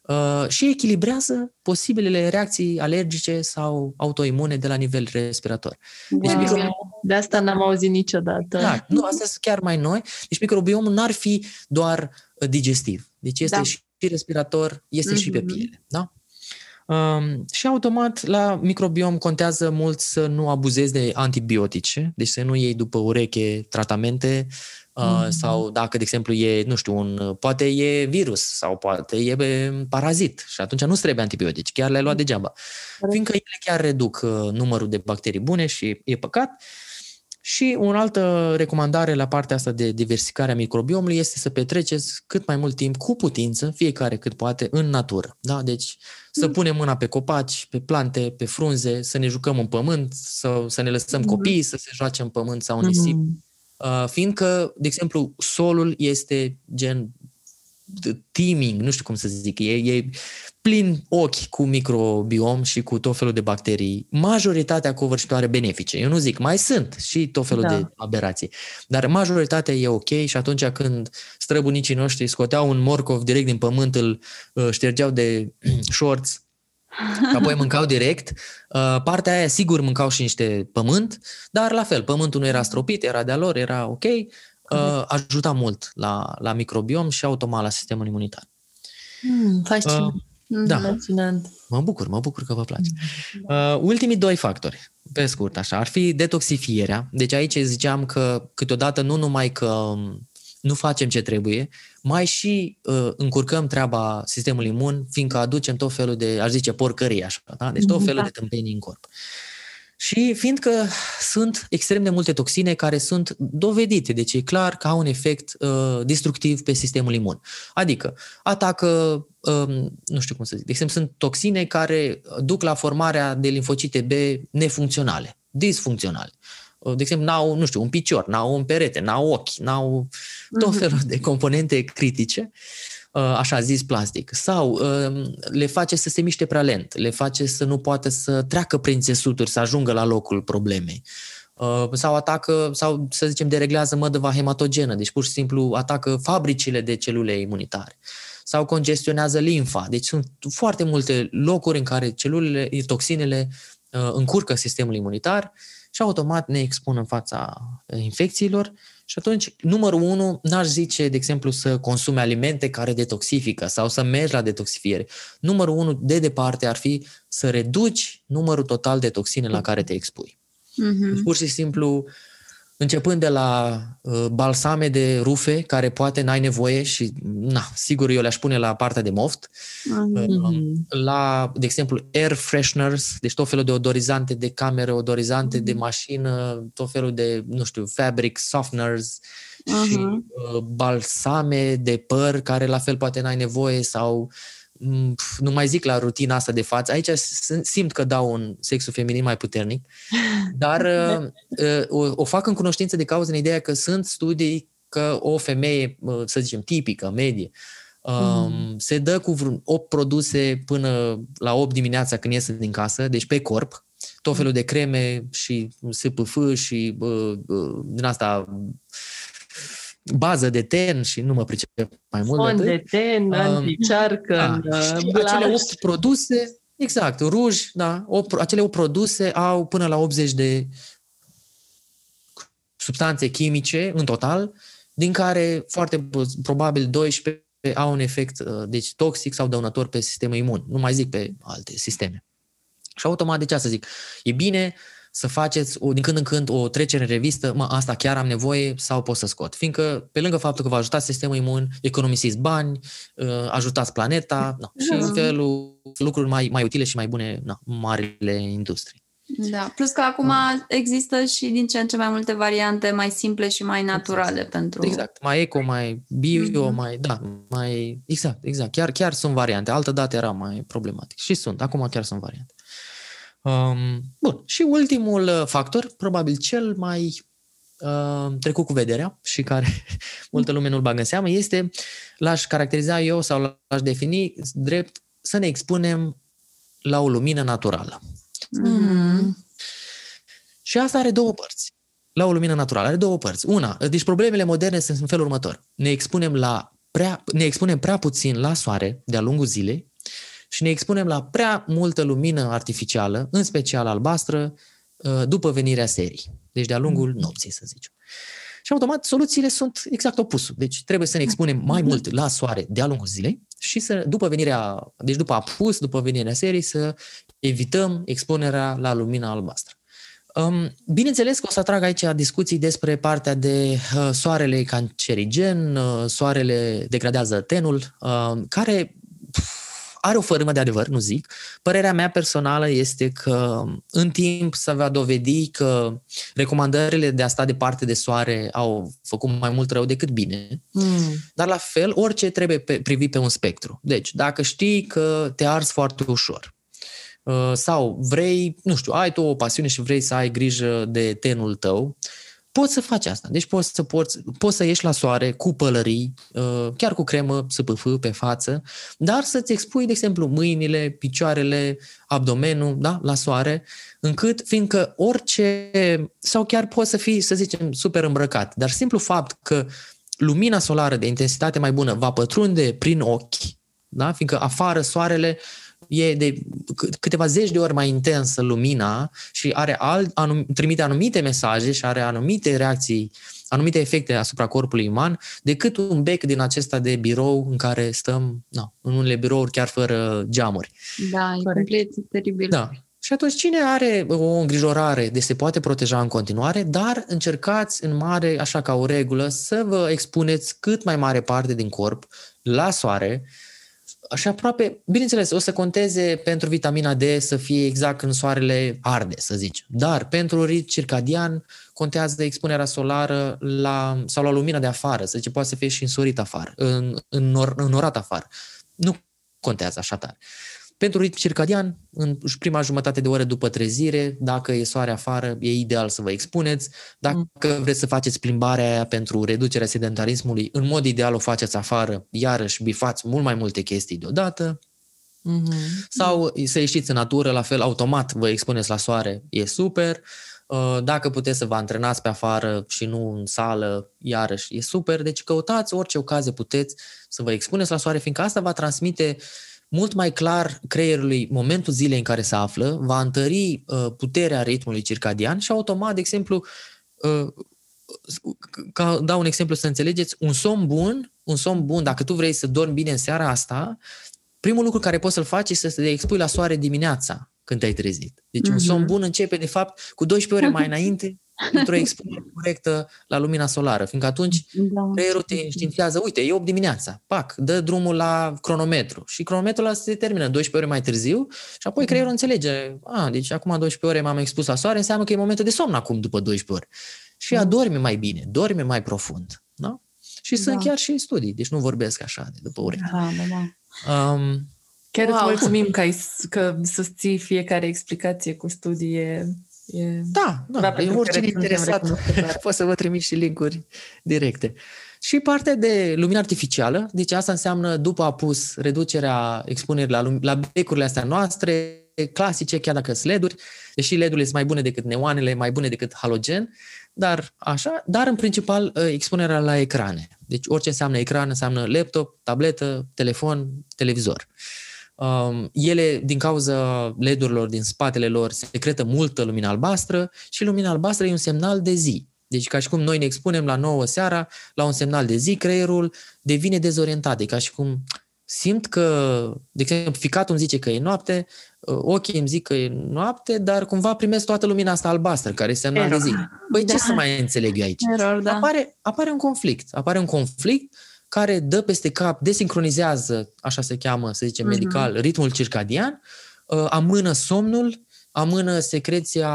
Speaker 4: Uh, și echilibrează posibilele reacții alergice sau autoimune de la nivel respirator.
Speaker 3: Deci wow. Micro... De asta n-am auzit niciodată.
Speaker 4: Da, nu, astea sunt chiar mai noi. Deci microbiomul n-ar fi doar uh, digestiv. Deci este da. și respirator, este mm-hmm. și pe mhm. piele. Da? Um, și automat la microbiom contează mult să nu abuzezi de antibiotice, deci să nu iei după ureche tratamente mm-hmm. sau dacă, de exemplu, e, nu știu, un, poate e virus sau poate e parazit și atunci nu trebuie antibiotici, chiar le-ai luat mm. degeaba. Fiindcă ele chiar reduc uh, numărul de bacterii bune și e păcat. Și o altă recomandare la partea asta de diversificare a microbiomului este să petreceți cât mai mult timp cu putință, fiecare cât poate, în natură. Da? Deci să mm. punem mâna pe copaci, pe plante, pe frunze, să ne jucăm în pământ, sau să ne lăsăm mm. copiii să se joace în pământ sau în nisip. Mm. Uh, fiindcă, de exemplu, solul este gen teaming, nu știu cum să zic, e, e plin ochi cu microbiom și cu tot felul de bacterii, majoritatea covârșitoare benefice. Eu nu zic, mai sunt și tot felul da. de aberații, dar majoritatea e ok și atunci când străbunicii noștri scoteau un morcov direct din pământ, îl uh, ștergeau de <clears throat> shorts, apoi mâncau direct. Uh, partea aia, sigur, mâncau și niște pământ, dar la fel, pământul nu era stropit, era de-a lor, era ok. Uh, ajuta mult la, la microbiom și automat la sistemul imunitar.
Speaker 3: Mm, fascinant.
Speaker 4: Uh, da.
Speaker 3: Fascinant.
Speaker 4: Mă bucur, mă bucur că vă place. Uh, ultimii doi factori, pe scurt așa, ar fi detoxifierea. Deci aici ziceam că câteodată nu numai că um, nu facem ce trebuie, mai și uh, încurcăm treaba sistemului imun, fiindcă aducem tot felul de, aș zice, porcării așa, da? Deci tot felul da. de tâmpenii în corp. Și fiindcă sunt extrem de multe toxine care sunt dovedite, deci e clar că au un efect uh, destructiv pe sistemul imun. Adică atacă, uh, nu știu cum să zic, de exemplu sunt toxine care duc la formarea de limfocite B nefuncționale, disfuncționale. Uh, de exemplu, n-au, nu știu, un picior, n-au un perete, n-au ochi, n-au tot mhm. felul de componente critice, uh, așa zis plastic. Sau uh, le face să se miște prea lent, le face să nu poată să treacă prin țesuturi, să ajungă la locul problemei. Sau atacă, sau să zicem, dereglează mădăva hematogenă, deci pur și simplu atacă fabricile de celule imunitare sau congestionează limfa. Deci sunt foarte multe locuri în care celulele, toxinele încurcă sistemul imunitar și automat ne expun în fața eh, infecțiilor și atunci, numărul unu, n-aș zice, de exemplu, să consume alimente care detoxifică sau să mergi la detoxifiere. Numărul unu, de departe, ar fi să reduci numărul total de toxine la care te expui. Mm-hmm. Deci, pur și simplu, începând de la uh, balsame de rufe, care poate n-ai nevoie și, na, sigur, eu le-aș pune la partea de moft, mm-hmm. la, de exemplu, air fresheners, deci tot felul de odorizante de camere, odorizante mm-hmm. de mașină, tot felul de, nu știu, fabric softeners mm-hmm. și uh, balsame de păr, care la fel poate n-ai nevoie sau Mm, nu mai zic la rutina asta de față, aici simt că dau un sexul feminin mai puternic, <laughs> dar uh, uh, o, o fac în cunoștință de cauză în ideea că sunt studii că o femeie, uh, să zicem, tipică, medie, um, mm. se dă cu vreun 8 produse până la 8 dimineața când iese din casă, deci pe corp, tot felul de creme și SPF și uh, uh, din asta bază de ten și nu mă pricep mai mult
Speaker 3: Fond de ten, um, anticearcă, da,
Speaker 4: acele 8 produse, exact, ruj, da, 8, acele 8 produse au până la 80 de substanțe chimice în total, din care foarte probabil 12 au un efect uh, deci toxic sau dăunător pe sistemul imun. Nu mai zic pe alte sisteme. Și automat, de ce să zic? E bine să faceți o, din când în când o trecere în revistă, mă, asta chiar am nevoie sau pot să scot. Fiindcă, pe lângă faptul că vă ajutați sistemul imun, economisiți bani, uh, ajutați planeta <laughs> no, și în felul lucruri mai, mai utile și mai bune no, marile industrii.
Speaker 1: Da, plus că acum există și din ce în ce mai multe variante mai simple și mai naturale exact. pentru...
Speaker 4: Exact, mai eco, mai bio, mm-hmm. mai... Da, mai... Exact, exact. Chiar, chiar sunt variante. Altă dată era mai problematic. Și sunt. Acum chiar sunt variante. Um, bun. Și ultimul uh, factor, probabil cel mai uh, trecut cu vederea și care <laughs> multă lume nu-l bagă în seamă, este, l-aș caracteriza eu sau l-aș defini drept să ne expunem la o lumină naturală. Mm-hmm. Și asta are două părți. La o lumină naturală are două părți. Una, deci problemele moderne sunt în felul următor. Ne expunem la prea, ne expunem prea puțin la soare de-a lungul zilei și ne expunem la prea multă lumină artificială, în special albastră, uh, după venirea serii. Deci de-a lungul mm. nopții, să zicem. Și automat soluțiile sunt exact opusul. Deci trebuie să ne expunem mai mult la soare de-a lungul zilei și să, după venirea, deci după apus, după venirea serii, să evităm expunerea la lumina albastră. Um, bineînțeles că o să atrag aici discuții despre partea de uh, soarele cancerigen, uh, soarele degradează tenul, uh, care are o fărâmă de adevăr, nu zic. Părerea mea personală este că în timp se va dovedi că recomandările de a sta departe de soare au făcut mai mult rău decât bine, mm. dar la fel orice trebuie pe, privit pe un spectru. Deci, dacă știi că te arzi foarte ușor, uh, sau vrei, nu știu, ai tu o pasiune și vrei să ai grijă de tenul tău, poți să faci asta. Deci poți să, poți, poți să ieși la soare cu pălării, uh, chiar cu cremă SPF pe față, dar să-ți expui, de exemplu, mâinile, picioarele, abdomenul da, la soare, încât, fiindcă orice, sau chiar poți să fii, să zicem, super îmbrăcat, dar simplu fapt că lumina solară de intensitate mai bună va pătrunde prin ochi, da? fiindcă afară soarele uh, e de câteva zeci de ori mai intensă lumina și are alt, anum, trimite anumite mesaje și are anumite reacții anumite efecte asupra corpului uman decât un bec din acesta de birou în care stăm, na, în unele birouri chiar fără geamuri.
Speaker 1: Da, e complet teribil.
Speaker 4: Da. Și atunci cine are o îngrijorare de se poate proteja în continuare, dar încercați în mare, așa ca o regulă, să vă expuneți cât mai mare parte din corp la soare, și aproape, bineînțeles, o să conteze pentru vitamina D să fie exact când soarele arde, să zicem. Dar pentru ritm circadian contează expunerea solară la, sau la lumina de afară, să zicem, poate să fie și însorit afară, în, în, înorat afară. Nu contează așa tare. Pentru ritm circadian, în prima jumătate de oră după trezire, dacă e soare afară, e ideal să vă expuneți. Dacă mm. vreți să faceți plimbarea aia pentru reducerea sedentarismului, în mod ideal o faceți afară, iarăși bifați mult mai multe chestii deodată. Mm-hmm. Sau să ieșiți în natură, la fel, automat vă expuneți la soare, e super. Uh, dacă puteți să vă antrenați pe afară și nu în sală, iarăși e super. Deci căutați orice ocazie puteți să vă expuneți la soare, fiindcă asta va transmite uh, mult mai clar creierului momentul zilei în care se află, va întări uh, puterea ritmului circadian și automat, de exemplu, uh, ca dau un exemplu să înțelegeți, un somn bun, un somn bun, dacă tu vrei să dormi bine în seara asta, primul lucru care poți să-l faci este să te expui la soare dimineața când te-ai trezit. Deci mm-hmm. un somn mhm. bun începe, de fapt, cu 12 ore mai înainte într-o expunere corectă la lumina solară, fiindcă atunci da. creierul te înștiințează, uite, e 8 dimineața, pac, dă drumul la cronometru și cronometrul ăla se termină 12 ore mai târziu și apoi creierul înțelege, a, deci acum 12 ore m-am expus la soare, înseamnă că e momentul de somn acum după 12 ore. Și ea dorme mai bine, dorme mai profund, da? Și da. sunt chiar și studii, deci nu vorbesc așa de după ureche.
Speaker 1: Da, da, da. Um,
Speaker 2: Chiar wow. îți mulțumim că, ai, că susții fiecare explicație cu studie
Speaker 4: E... Da, da, e oricine interesat. <laughs> Pot să vă trimit și linkuri directe. Și partea de lumină artificială, deci asta înseamnă după apus reducerea expunerii la, lum- la becurile astea noastre, clasice, chiar dacă sunt LED-uri, deși LED-urile sunt mai bune decât neoanele, mai bune decât halogen, dar așa, dar în principal ă, expunerea la ecrane. Deci orice înseamnă ecran înseamnă laptop, tabletă, telefon, televizor. Uh, Um, ele, din cauza LED-urilor din spatele lor, secretă multă lumină albastră și lumina albastră e un semnal de zi. Deci ca și cum noi ne expunem la 9 seara la un semnal de zi, creierul devine dezorientat. E ca și cum simt că, de exemplu, ficatul îmi zice că e noapte, uh, ochii îmi zic că e noapte, dar cumva primesc toată lumina asta albastră, care e semnal Error. de zi. Păi da. ce să mai înțeleg eu aici?
Speaker 1: Error, da.
Speaker 4: apare, apare un conflict. Apare un conflict care dă peste cap, desincronizează, așa se cheamă, să zicem, medical, uh-huh. ritmul circadian, uh, amână somnul, amână secreția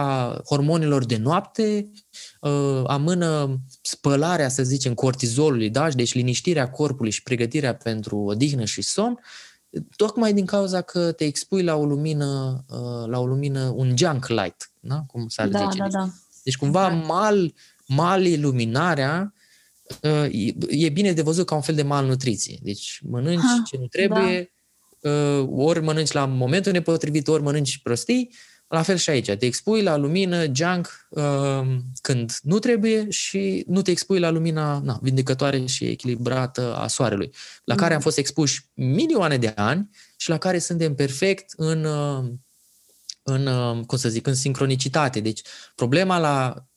Speaker 4: hormonilor de noapte, uh, amână spălarea, să zicem, cortizolului, da? deci liniștirea corpului și pregătirea pentru odihnă și somn, tocmai din cauza că te expui la o lumină, uh, la o lumină, un junk light, da? cum s-ar
Speaker 1: da,
Speaker 4: zice.
Speaker 1: Da, da.
Speaker 4: Deci cumva mal, mal iluminarea e bine de văzut ca un fel de malnutriție. Deci mănânci ha, ce nu trebuie, da. ori mănânci la momentul nepotrivit, ori mănânci prostii, la fel și aici. Te expui la lumină, junk, când nu trebuie și nu te expui la lumina na, vindecătoare și echilibrată a soarelui, la care am fost expuși milioane de ani și la care suntem perfect în, în cum să zic, în sincronicitate. Deci problema la Uh,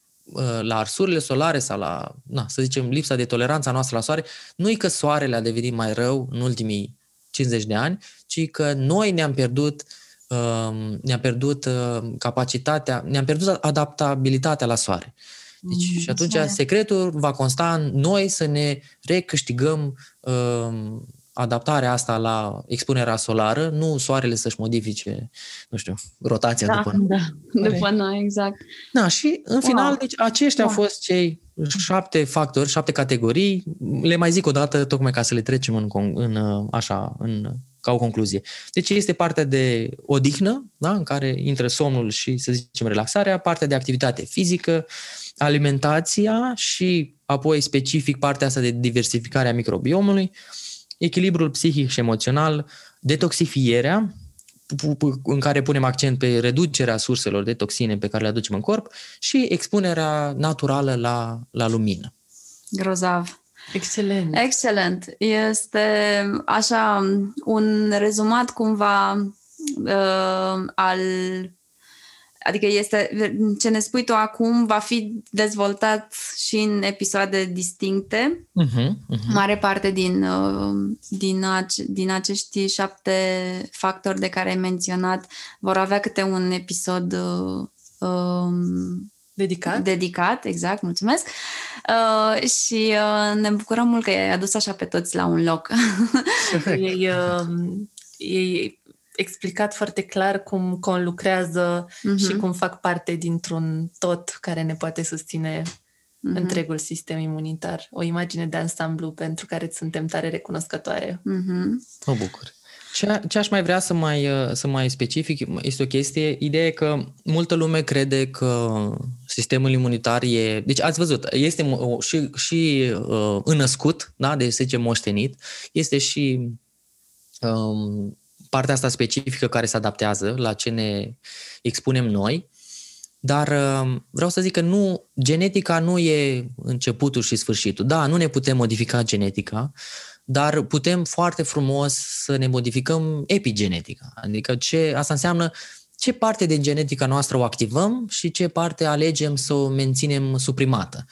Speaker 4: la arsurile solare sau la, na, să zicem, lipsa de toleranță a noastră la soare, nu e că soarele a devenit mai rău în ultimii 50 de ani, ci că noi ne-am pierdut um, ne-am pierdut uh, capacitatea, ne-am pierdut adaptabilitatea la soare. Deci, mm, și atunci secretul va consta în noi să ne recâștigăm um, adaptarea asta la expunerea solară, nu soarele să-și modifice, nu știu, rotația
Speaker 1: da,
Speaker 4: după
Speaker 1: Da, după noi, exact.
Speaker 4: Da, și în final, wow. deci aceștia wow. au fost cei șapte factori, șapte categorii. Le mai zic o dată, tocmai ca să le trecem în, în așa, în, ca o concluzie. Deci este partea de odihnă, da, în care intră somnul și, să zicem, relaxarea, partea de activitate fizică, alimentația și apoi specific partea asta de diversificare a microbiomului, echilibrul psihic și emoțional, detoxifierea, în care punem accent pe reducerea surselor de toxine pe care le aducem în corp și expunerea naturală la, la lumină.
Speaker 1: Grozav.
Speaker 2: Excelent.
Speaker 1: Excelent. Este așa un rezumat cumva uh, al adică este, ce ne spui tu acum va fi dezvoltat și în episoade distincte.
Speaker 4: Uh-huh, uh-huh.
Speaker 1: Mare parte din, uh, din, ace, din acești șapte factori de care ai menționat vor avea câte un episod uh, um,
Speaker 2: Dedicat?
Speaker 1: Dedicat, exact, mulțumesc. Uh, și uh, ne bucurăm mult că ai adus așa pe toți la un loc. <laughs>
Speaker 2: ei, uh, ei explicat foarte clar cum conlucrează uh-huh. și cum fac parte dintr-un tot care ne poate susține uh-huh. întregul sistem imunitar. O imagine de ansamblu pentru care suntem tare recunoscătoare.
Speaker 1: Uh-huh.
Speaker 4: Mă bucur. Ce, ce aș mai vrea să mai, să mai specific este o chestie, ideea că multă lume crede că sistemul imunitar e... Deci ați văzut, este și, și uh, înăscut, da? deci să zicem moștenit, este și um, partea asta specifică care se adaptează la ce ne expunem noi, dar uh, vreau să zic că nu, genetica nu e începutul și sfârșitul. Da, nu ne putem modifica genetica, dar putem foarte frumos să ne modificăm epigenetica. Adică ce, asta înseamnă ce parte din genetica noastră o activăm și ce parte alegem să o menținem suprimată.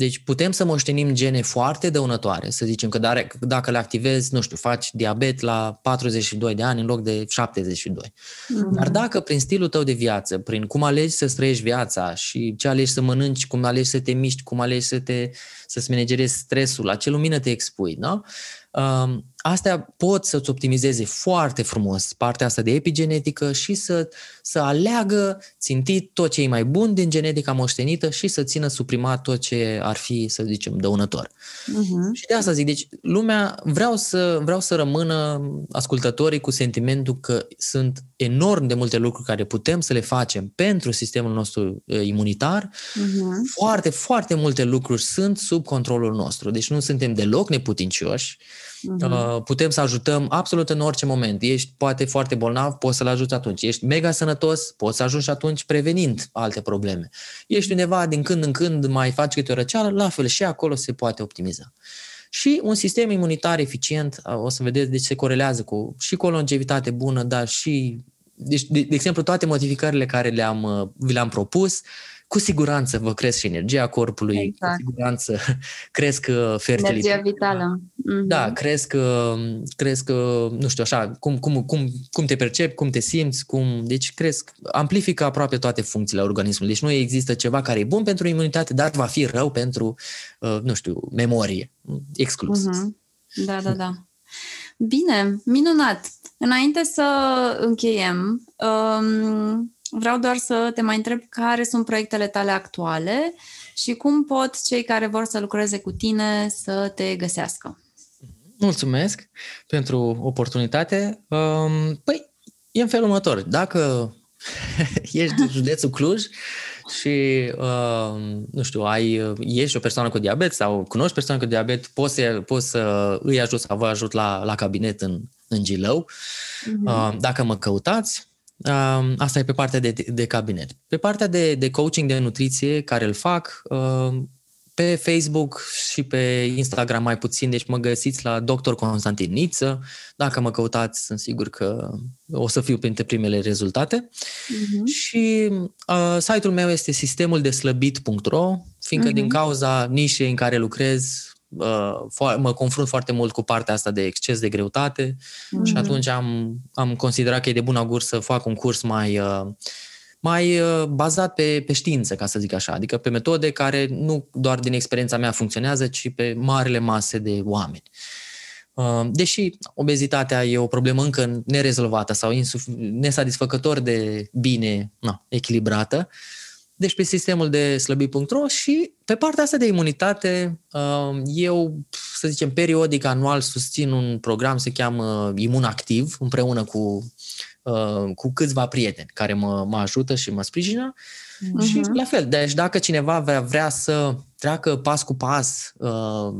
Speaker 4: Deci putem să moștenim gene foarte dăunătoare, să zicem că dacă le activezi, nu știu, faci diabet la 42 de ani în loc de 72. Mm-hmm. Dar dacă prin stilul tău de viață, prin cum alegi să trăiești viața și ce alegi să mănânci, cum alegi să te miști, cum alegi să te, să-ți manageriezi stresul, la ce lumină te expui, da? Um, astea pot să-ți optimizeze foarte frumos partea asta de epigenetică și să, să aleagă țintit tot ce e mai bun din genetica moștenită și să țină suprimat tot ce ar fi, să zicem, dăunător. Uh-huh. Și de asta zic, deci lumea, vreau să, vreau să rămână ascultătorii cu sentimentul că sunt enorm de multe lucruri care putem să le facem pentru sistemul nostru imunitar. Uh-huh. Foarte, foarte multe lucruri sunt sub controlul nostru, deci nu suntem deloc neputincioși. Uh-huh. Putem să ajutăm absolut în orice moment. Ești poate foarte bolnav, poți să-l ajuți atunci. Ești mega sănătos, poți să ajungi atunci prevenind alte probleme. Ești undeva din când în când, mai faci câte o răceală, la fel și acolo se poate optimiza. Și un sistem imunitar eficient, o să vedeți, deci se corelează cu și cu o longevitate bună, dar și, deci, de, de exemplu, toate modificările care le-am, vi le-am propus, cu siguranță vă cresc și energia corpului, exact. cu siguranță <laughs> cresc uh, fertilitatea.
Speaker 1: Energia vitală.
Speaker 4: Mm-hmm. Da, cresc, uh, cresc, uh, nu știu așa, cum, cum, cum, cum te percepi, cum te simți, cum, deci cresc, amplifică aproape toate funcțiile organismului. Deci nu există ceva care e bun pentru imunitate, dar va fi rău pentru, nu știu, memorie. Exclus.
Speaker 1: Mm-hmm. Da, da, da. Bine, minunat. Înainte să încheiem, um, vreau doar să te mai întreb care sunt proiectele tale actuale și cum pot cei care vor să lucreze cu tine să te găsească.
Speaker 4: Mulțumesc pentru oportunitate. Um, păi, e în felul următor. Dacă <laughs> ești din județul Cluj și, uh, nu știu, ai, ești o persoană cu diabet sau cunoști persoane cu diabet, poți să, poți să îi ajut sau vă ajut la, la cabinet în, în Gilău. Uh-huh. Uh, dacă mă căutați, Asta e pe partea de, de cabinet. Pe partea de, de coaching de nutriție care îl fac, pe Facebook și pe Instagram mai puțin, deci mă găsiți la Dr. Constantin Niță. Dacă mă căutați, sunt sigur că o să fiu printre primele rezultate. Uh-huh. Și uh, site-ul meu este sistemul de slăbit.ro, fiindcă uh-huh. din cauza nișei în care lucrez, uh, mă confrunt foarte mult cu partea asta de exces de greutate mm-hmm. și atunci am, am considerat că e de bun augur să fac un curs mai, uh, mai uh, bazat pe, pe știință, ca să zic așa, adică pe metode care nu doar din experiența mea funcționează, ci pe marile mase de oameni. Uh, deși obezitatea e o problemă încă nerezolvată sau insuf- nesatisfăcător de bine na, echilibrată, uh, deci pe sistemul de slăbi.ro și pe partea asta de imunitate, uh, eu, să zicem, periodic, anual susțin un program, se cheamă Imun Activ, împreună cu, uh, cu câțiva prieteni care mă, mă ajută și mă sprijină. Uh-huh. Și la fel, deci dacă cineva vrea, vrea să treacă pas cu pas uh,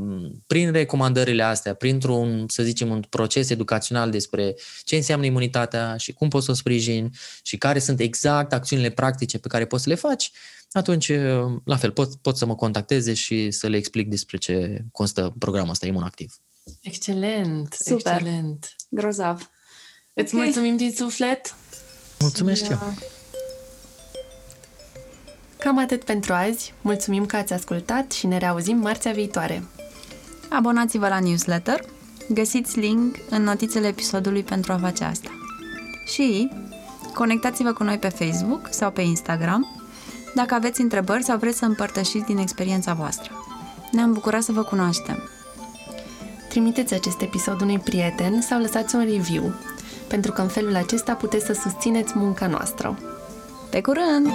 Speaker 4: prin recomandările astea, printr-un, să zicem, un proces educațional despre ce înseamnă imunitatea și cum poți să o sprijini și care sunt exact acțiunile practice pe care poți să le faci, atunci, uh, la fel, pot, pot să mă contacteze și să le explic despre ce constă programul ăsta imunactiv.
Speaker 2: Excelent, Super. excelent.
Speaker 1: Grozav.
Speaker 2: Îți okay. mulțumim din suflet.
Speaker 4: Mulțumesc eu.
Speaker 2: Cam atât pentru azi. Mulțumim că ați ascultat și ne reauzim marțea viitoare.
Speaker 1: Abonați-vă la newsletter, găsiți link în notițele episodului pentru a face asta. Și conectați-vă cu noi pe Facebook sau pe Instagram dacă aveți întrebări sau vreți să împărtășiți din experiența voastră. Ne-am bucurat să vă cunoaștem.
Speaker 2: Trimiteți acest episod unui prieten sau lăsați un review, pentru că în felul acesta puteți să susțineți munca noastră.
Speaker 1: Pe curând!